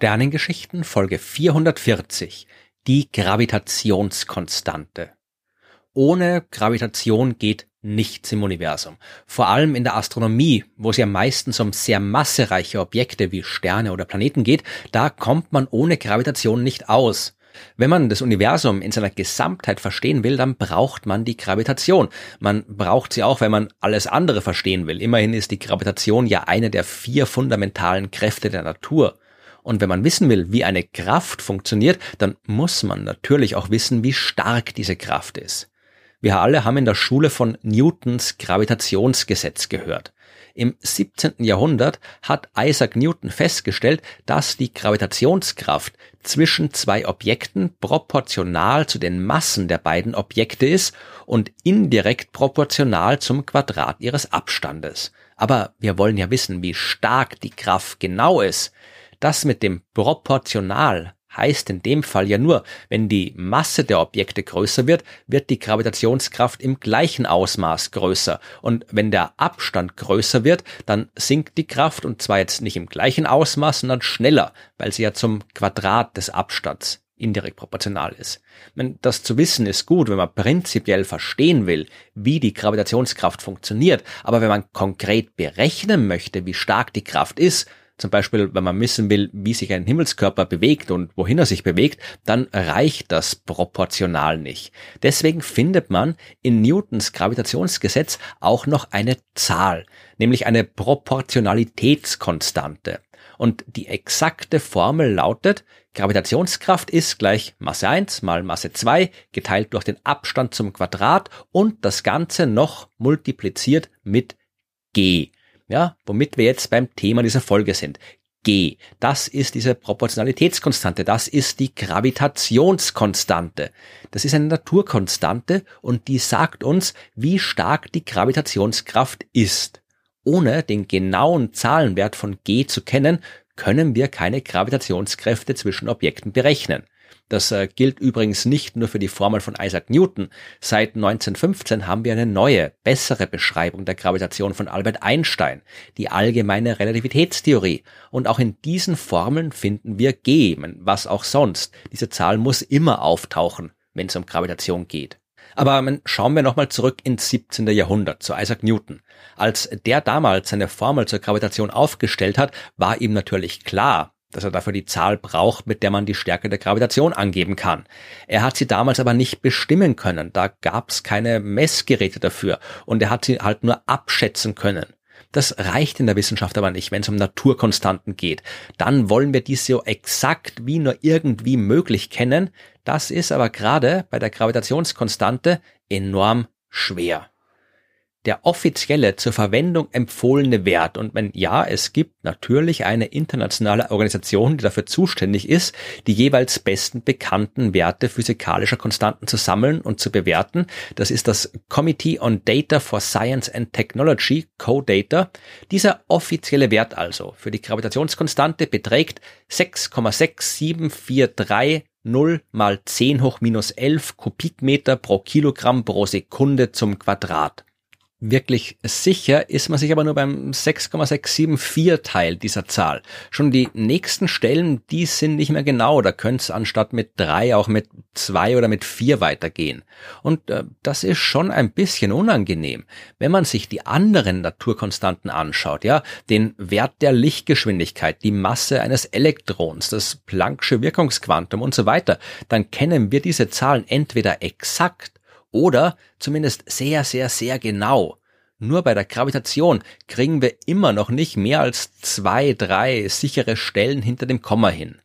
Sternengeschichten Folge 440 Die Gravitationskonstante. Ohne Gravitation geht nichts im Universum. Vor allem in der Astronomie, wo es ja meistens um sehr massereiche Objekte wie Sterne oder Planeten geht, da kommt man ohne Gravitation nicht aus. Wenn man das Universum in seiner Gesamtheit verstehen will, dann braucht man die Gravitation. Man braucht sie auch, wenn man alles andere verstehen will. Immerhin ist die Gravitation ja eine der vier fundamentalen Kräfte der Natur. Und wenn man wissen will, wie eine Kraft funktioniert, dann muss man natürlich auch wissen, wie stark diese Kraft ist. Wir alle haben in der Schule von Newtons Gravitationsgesetz gehört. Im 17. Jahrhundert hat Isaac Newton festgestellt, dass die Gravitationskraft zwischen zwei Objekten proportional zu den Massen der beiden Objekte ist und indirekt proportional zum Quadrat ihres Abstandes. Aber wir wollen ja wissen, wie stark die Kraft genau ist. Das mit dem proportional heißt in dem Fall ja nur, wenn die Masse der Objekte größer wird, wird die Gravitationskraft im gleichen Ausmaß größer. Und wenn der Abstand größer wird, dann sinkt die Kraft und zwar jetzt nicht im gleichen Ausmaß, sondern schneller, weil sie ja zum Quadrat des Abstands indirekt proportional ist. Das zu wissen ist gut, wenn man prinzipiell verstehen will, wie die Gravitationskraft funktioniert, aber wenn man konkret berechnen möchte, wie stark die Kraft ist, zum Beispiel, wenn man wissen will, wie sich ein Himmelskörper bewegt und wohin er sich bewegt, dann reicht das proportional nicht. Deswegen findet man in Newtons Gravitationsgesetz auch noch eine Zahl, nämlich eine Proportionalitätskonstante. Und die exakte Formel lautet, Gravitationskraft ist gleich Masse 1 mal Masse 2 geteilt durch den Abstand zum Quadrat und das Ganze noch multipliziert mit g. Ja, womit wir jetzt beim Thema dieser Folge sind. G. Das ist diese Proportionalitätskonstante. Das ist die Gravitationskonstante. Das ist eine Naturkonstante und die sagt uns, wie stark die Gravitationskraft ist. Ohne den genauen Zahlenwert von G zu kennen, können wir keine Gravitationskräfte zwischen Objekten berechnen. Das äh, gilt übrigens nicht nur für die Formel von Isaac Newton. Seit 1915 haben wir eine neue, bessere Beschreibung der Gravitation von Albert Einstein, die allgemeine Relativitätstheorie. Und auch in diesen Formeln finden wir G, was auch sonst. Diese Zahl muss immer auftauchen, wenn es um Gravitation geht. Aber schauen wir nochmal zurück ins 17. Jahrhundert zu Isaac Newton. Als der damals seine Formel zur Gravitation aufgestellt hat, war ihm natürlich klar, dass er dafür die Zahl braucht, mit der man die Stärke der Gravitation angeben kann. Er hat sie damals aber nicht bestimmen können, da gab es keine Messgeräte dafür und er hat sie halt nur abschätzen können. Das reicht in der Wissenschaft aber nicht, wenn es um Naturkonstanten geht. Dann wollen wir dies so exakt wie nur irgendwie möglich kennen. Das ist aber gerade bei der Gravitationskonstante enorm schwer der offizielle zur Verwendung empfohlene Wert. Und wenn ja, es gibt natürlich eine internationale Organisation, die dafür zuständig ist, die jeweils besten bekannten Werte physikalischer Konstanten zu sammeln und zu bewerten. Das ist das Committee on Data for Science and Technology, CODATA. Dieser offizielle Wert also für die Gravitationskonstante beträgt 6,6743 0 mal 10 hoch minus 11 Kubikmeter pro Kilogramm pro Sekunde zum Quadrat. Wirklich sicher ist man sich aber nur beim 6,674 Teil dieser Zahl. Schon die nächsten Stellen, die sind nicht mehr genau. Da könnte es anstatt mit drei auch mit zwei oder mit vier weitergehen. Und äh, das ist schon ein bisschen unangenehm. Wenn man sich die anderen Naturkonstanten anschaut, ja, den Wert der Lichtgeschwindigkeit, die Masse eines Elektrons, das Planck'sche Wirkungsquantum und so weiter, dann kennen wir diese Zahlen entweder exakt oder zumindest sehr, sehr, sehr genau. Nur bei der Gravitation kriegen wir immer noch nicht mehr als zwei, drei sichere Stellen hinter dem Komma hin.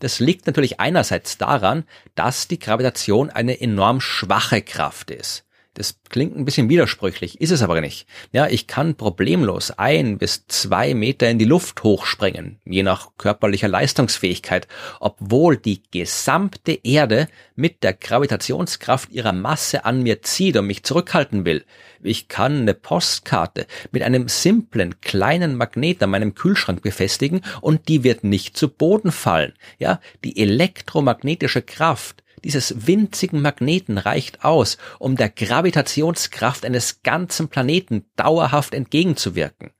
Das liegt natürlich einerseits daran, dass die Gravitation eine enorm schwache Kraft ist. Das klingt ein bisschen widersprüchlich, ist es aber nicht. Ja, ich kann problemlos ein bis zwei Meter in die Luft hochspringen, je nach körperlicher Leistungsfähigkeit, obwohl die gesamte Erde mit der Gravitationskraft ihrer Masse an mir zieht und mich zurückhalten will. Ich kann eine Postkarte mit einem simplen kleinen Magnet an meinem Kühlschrank befestigen und die wird nicht zu Boden fallen. Ja, die elektromagnetische Kraft dieses winzigen Magneten reicht aus, um der Gravitationskraft eines ganzen Planeten dauerhaft entgegenzuwirken.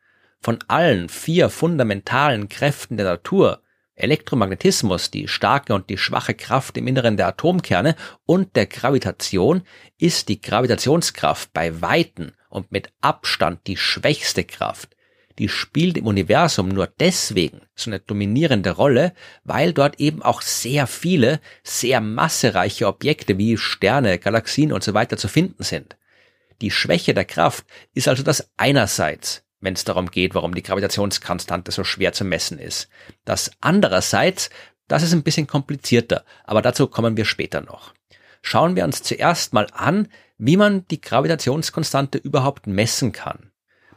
Von allen vier fundamentalen Kräften der Natur Elektromagnetismus, die starke und die schwache Kraft im Inneren der Atomkerne und der Gravitation ist die Gravitationskraft bei Weiten und mit Abstand die schwächste Kraft. Die spielt im Universum nur deswegen so eine dominierende Rolle, weil dort eben auch sehr viele, sehr massereiche Objekte wie Sterne, Galaxien und so weiter zu finden sind. Die Schwäche der Kraft ist also das einerseits, wenn es darum geht, warum die Gravitationskonstante so schwer zu messen ist. Das andererseits, das ist ein bisschen komplizierter, aber dazu kommen wir später noch. Schauen wir uns zuerst mal an, wie man die Gravitationskonstante überhaupt messen kann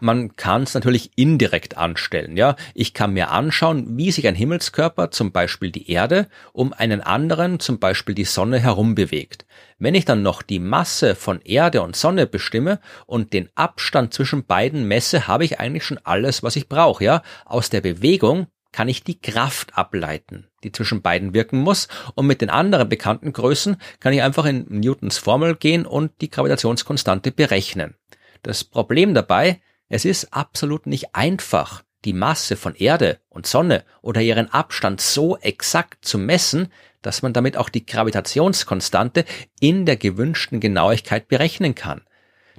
man kann es natürlich indirekt anstellen. Ja, ich kann mir anschauen, wie sich ein Himmelskörper, zum Beispiel die Erde, um einen anderen, zum Beispiel die Sonne herum bewegt. Wenn ich dann noch die Masse von Erde und Sonne bestimme und den Abstand zwischen beiden messe, habe ich eigentlich schon alles, was ich brauche. Ja, aus der Bewegung kann ich die Kraft ableiten, die zwischen beiden wirken muss. Und mit den anderen bekannten Größen kann ich einfach in Newtons Formel gehen und die Gravitationskonstante berechnen. Das Problem dabei, es ist absolut nicht einfach, die Masse von Erde und Sonne oder ihren Abstand so exakt zu messen, dass man damit auch die Gravitationskonstante in der gewünschten Genauigkeit berechnen kann.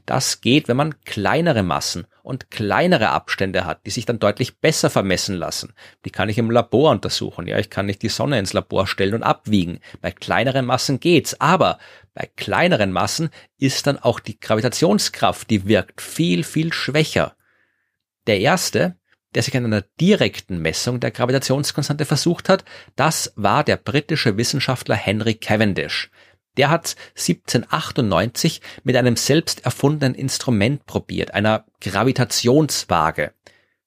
Das geht, wenn man kleinere Massen und kleinere Abstände hat, die sich dann deutlich besser vermessen lassen. Die kann ich im Labor untersuchen. Ja, ich kann nicht die Sonne ins Labor stellen und abwiegen. Bei kleineren Massen geht's. Aber bei kleineren Massen ist dann auch die Gravitationskraft, die wirkt viel, viel schwächer. Der erste, der sich an einer direkten Messung der Gravitationskonstante versucht hat, das war der britische Wissenschaftler Henry Cavendish. Der hat 1798 mit einem selbst erfundenen Instrument probiert, einer Gravitationswaage.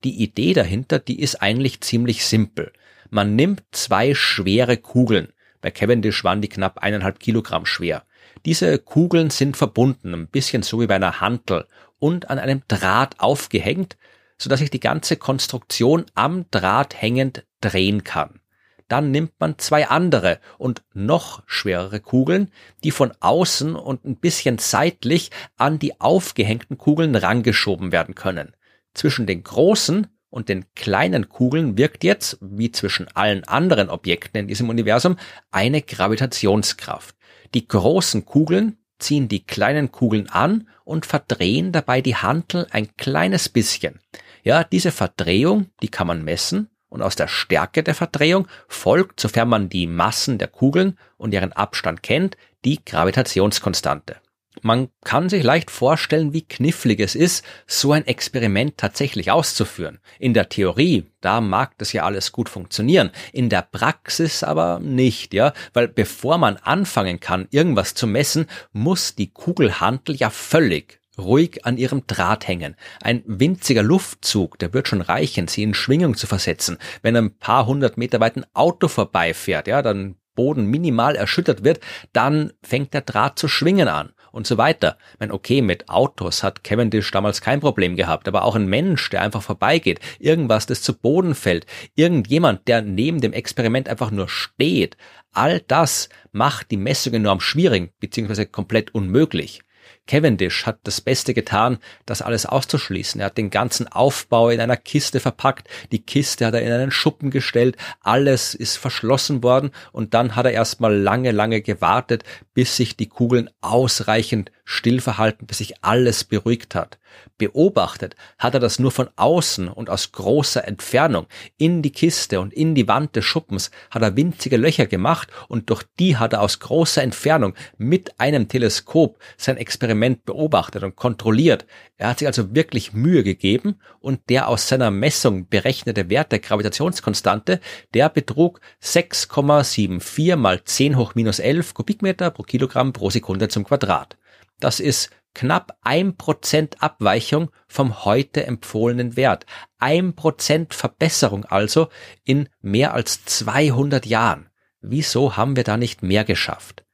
Die Idee dahinter, die ist eigentlich ziemlich simpel. Man nimmt zwei schwere Kugeln. Bei Cavendish waren die knapp eineinhalb Kilogramm schwer. Diese Kugeln sind verbunden, ein bisschen so wie bei einer Hantel und an einem Draht aufgehängt, so dass sich die ganze Konstruktion am Draht hängend drehen kann dann nimmt man zwei andere und noch schwerere Kugeln, die von außen und ein bisschen seitlich an die aufgehängten Kugeln rangeschoben werden können. Zwischen den großen und den kleinen Kugeln wirkt jetzt, wie zwischen allen anderen Objekten in diesem Universum, eine Gravitationskraft. Die großen Kugeln ziehen die kleinen Kugeln an und verdrehen dabei die Hantel ein kleines bisschen. Ja, diese Verdrehung, die kann man messen und aus der Stärke der Verdrehung folgt, sofern man die Massen der Kugeln und ihren Abstand kennt, die Gravitationskonstante. Man kann sich leicht vorstellen, wie knifflig es ist, so ein Experiment tatsächlich auszuführen. In der Theorie, da mag das ja alles gut funktionieren, in der Praxis aber nicht, ja, weil bevor man anfangen kann, irgendwas zu messen, muss die Kugelhantel ja völlig ruhig an ihrem Draht hängen. Ein winziger Luftzug, der wird schon reichen, sie in Schwingung zu versetzen. Wenn ein paar hundert Meter weit ein Auto vorbeifährt, ja, dann Boden minimal erschüttert wird, dann fängt der Draht zu schwingen an und so weiter. Ich meine, okay, mit Autos hat Cavendish damals kein Problem gehabt, aber auch ein Mensch, der einfach vorbeigeht, irgendwas, das zu Boden fällt, irgendjemand, der neben dem Experiment einfach nur steht, all das macht die Messung enorm schwierig, beziehungsweise komplett unmöglich. Cavendish hat das Beste getan, das alles auszuschließen. Er hat den ganzen Aufbau in einer Kiste verpackt, die Kiste hat er in einen Schuppen gestellt, alles ist verschlossen worden und dann hat er erstmal lange, lange gewartet, bis sich die Kugeln ausreichend still verhalten, bis sich alles beruhigt hat. Beobachtet hat er das nur von außen und aus großer Entfernung. In die Kiste und in die Wand des Schuppens hat er winzige Löcher gemacht und durch die hat er aus großer Entfernung mit einem Teleskop sein Experiment beobachtet und kontrolliert. Er hat sich also wirklich Mühe gegeben und der aus seiner Messung berechnete Wert der Gravitationskonstante, der betrug 6,74 mal 10 hoch minus 11 Kubikmeter pro Kilogramm pro Sekunde zum Quadrat. Das ist knapp ein Prozent Abweichung vom heute empfohlenen Wert. Ein Prozent Verbesserung also in mehr als 200 Jahren. Wieso haben wir da nicht mehr geschafft?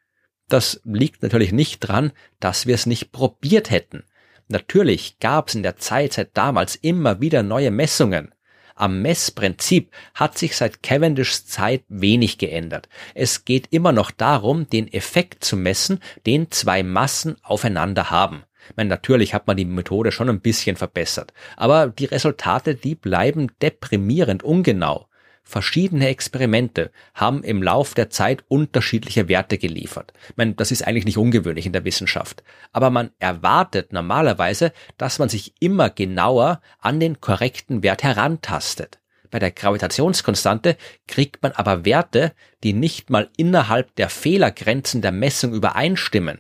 Das liegt natürlich nicht dran, dass wir es nicht probiert hätten. Natürlich gab es in der Zeit seit damals immer wieder neue Messungen. Am Messprinzip hat sich seit Cavendishs Zeit wenig geändert. Es geht immer noch darum, den Effekt zu messen, den zwei Massen aufeinander haben. Ich meine, natürlich hat man die Methode schon ein bisschen verbessert, aber die Resultate, die bleiben deprimierend ungenau. Verschiedene Experimente haben im Lauf der Zeit unterschiedliche Werte geliefert. Ich meine, das ist eigentlich nicht ungewöhnlich in der Wissenschaft. Aber man erwartet normalerweise, dass man sich immer genauer an den korrekten Wert herantastet. Bei der Gravitationskonstante kriegt man aber Werte, die nicht mal innerhalb der Fehlergrenzen der Messung übereinstimmen.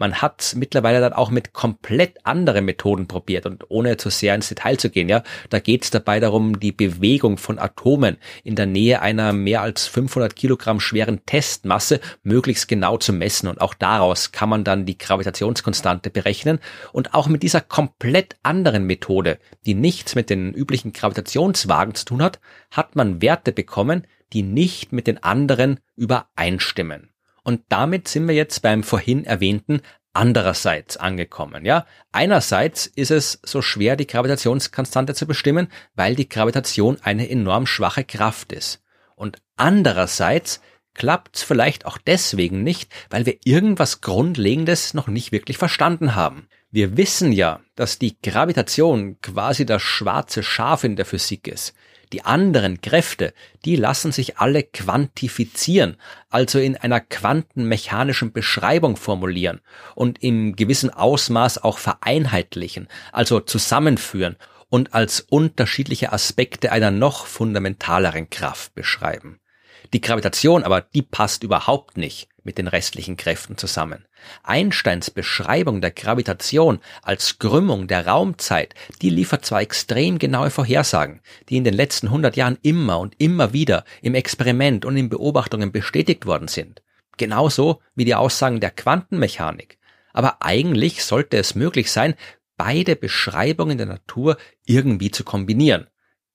Man hat mittlerweile dann auch mit komplett anderen Methoden probiert und ohne zu sehr ins Detail zu gehen, ja, da geht es dabei darum, die Bewegung von Atomen in der Nähe einer mehr als 500 Kilogramm schweren Testmasse möglichst genau zu messen. Und auch daraus kann man dann die Gravitationskonstante berechnen. Und auch mit dieser komplett anderen Methode, die nichts mit den üblichen Gravitationswagen zu tun hat, hat man Werte bekommen, die nicht mit den anderen übereinstimmen. Und damit sind wir jetzt beim vorhin erwähnten andererseits angekommen, ja. Einerseits ist es so schwer, die Gravitationskonstante zu bestimmen, weil die Gravitation eine enorm schwache Kraft ist. Und andererseits klappt es vielleicht auch deswegen nicht, weil wir irgendwas Grundlegendes noch nicht wirklich verstanden haben. Wir wissen ja, dass die Gravitation quasi das schwarze Schaf in der Physik ist. Die anderen Kräfte, die lassen sich alle quantifizieren, also in einer quantenmechanischen Beschreibung formulieren und im gewissen Ausmaß auch vereinheitlichen, also zusammenführen und als unterschiedliche Aspekte einer noch fundamentaleren Kraft beschreiben. Die Gravitation aber, die passt überhaupt nicht mit den restlichen Kräften zusammen. Einsteins Beschreibung der Gravitation als Krümmung der Raumzeit, die liefert zwar extrem genaue Vorhersagen, die in den letzten 100 Jahren immer und immer wieder im Experiment und in Beobachtungen bestätigt worden sind. Genauso wie die Aussagen der Quantenmechanik. Aber eigentlich sollte es möglich sein, beide Beschreibungen der Natur irgendwie zu kombinieren.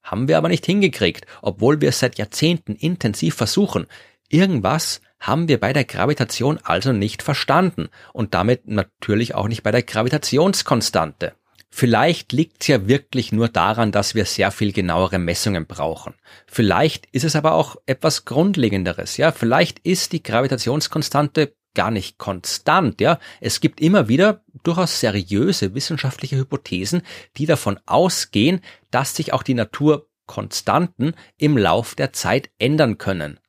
Haben wir aber nicht hingekriegt, obwohl wir es seit Jahrzehnten intensiv versuchen. Irgendwas haben wir bei der Gravitation also nicht verstanden und damit natürlich auch nicht bei der Gravitationskonstante. Vielleicht liegt es ja wirklich nur daran, dass wir sehr viel genauere Messungen brauchen. Vielleicht ist es aber auch etwas Grundlegenderes, ja. Vielleicht ist die Gravitationskonstante gar nicht konstant, ja. Es gibt immer wieder durchaus seriöse wissenschaftliche Hypothesen, die davon ausgehen, dass sich auch die Naturkonstanten im Lauf der Zeit ändern können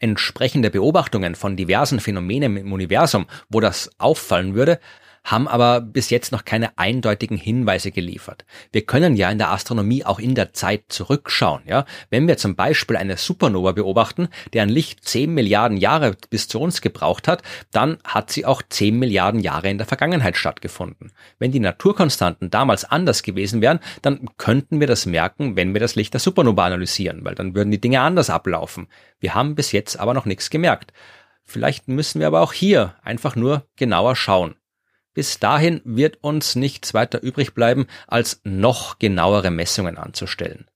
entsprechende Beobachtungen von diversen Phänomenen im Universum, wo das auffallen würde, haben aber bis jetzt noch keine eindeutigen Hinweise geliefert. Wir können ja in der Astronomie auch in der Zeit zurückschauen, ja. Wenn wir zum Beispiel eine Supernova beobachten, deren Licht 10 Milliarden Jahre bis zu uns gebraucht hat, dann hat sie auch 10 Milliarden Jahre in der Vergangenheit stattgefunden. Wenn die Naturkonstanten damals anders gewesen wären, dann könnten wir das merken, wenn wir das Licht der Supernova analysieren, weil dann würden die Dinge anders ablaufen. Wir haben bis jetzt aber noch nichts gemerkt. Vielleicht müssen wir aber auch hier einfach nur genauer schauen. Bis dahin wird uns nichts weiter übrig bleiben, als noch genauere Messungen anzustellen.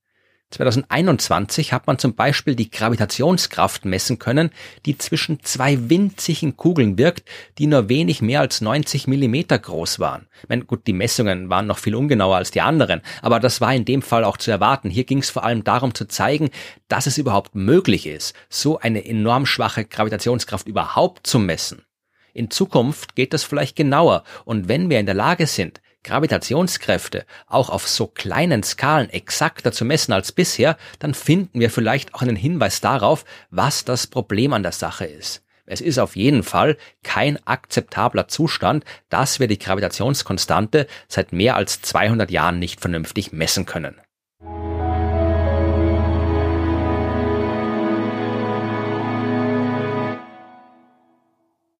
2021 hat man zum Beispiel die Gravitationskraft messen können, die zwischen zwei winzigen Kugeln wirkt, die nur wenig mehr als 90 Millimeter groß waren. Ich meine, gut, die Messungen waren noch viel ungenauer als die anderen, aber das war in dem Fall auch zu erwarten. Hier ging es vor allem darum zu zeigen, dass es überhaupt möglich ist, so eine enorm schwache Gravitationskraft überhaupt zu messen. In Zukunft geht das vielleicht genauer und wenn wir in der Lage sind, Gravitationskräfte auch auf so kleinen Skalen exakter zu messen als bisher, dann finden wir vielleicht auch einen Hinweis darauf, was das Problem an der Sache ist. Es ist auf jeden Fall kein akzeptabler Zustand, dass wir die Gravitationskonstante seit mehr als 200 Jahren nicht vernünftig messen können.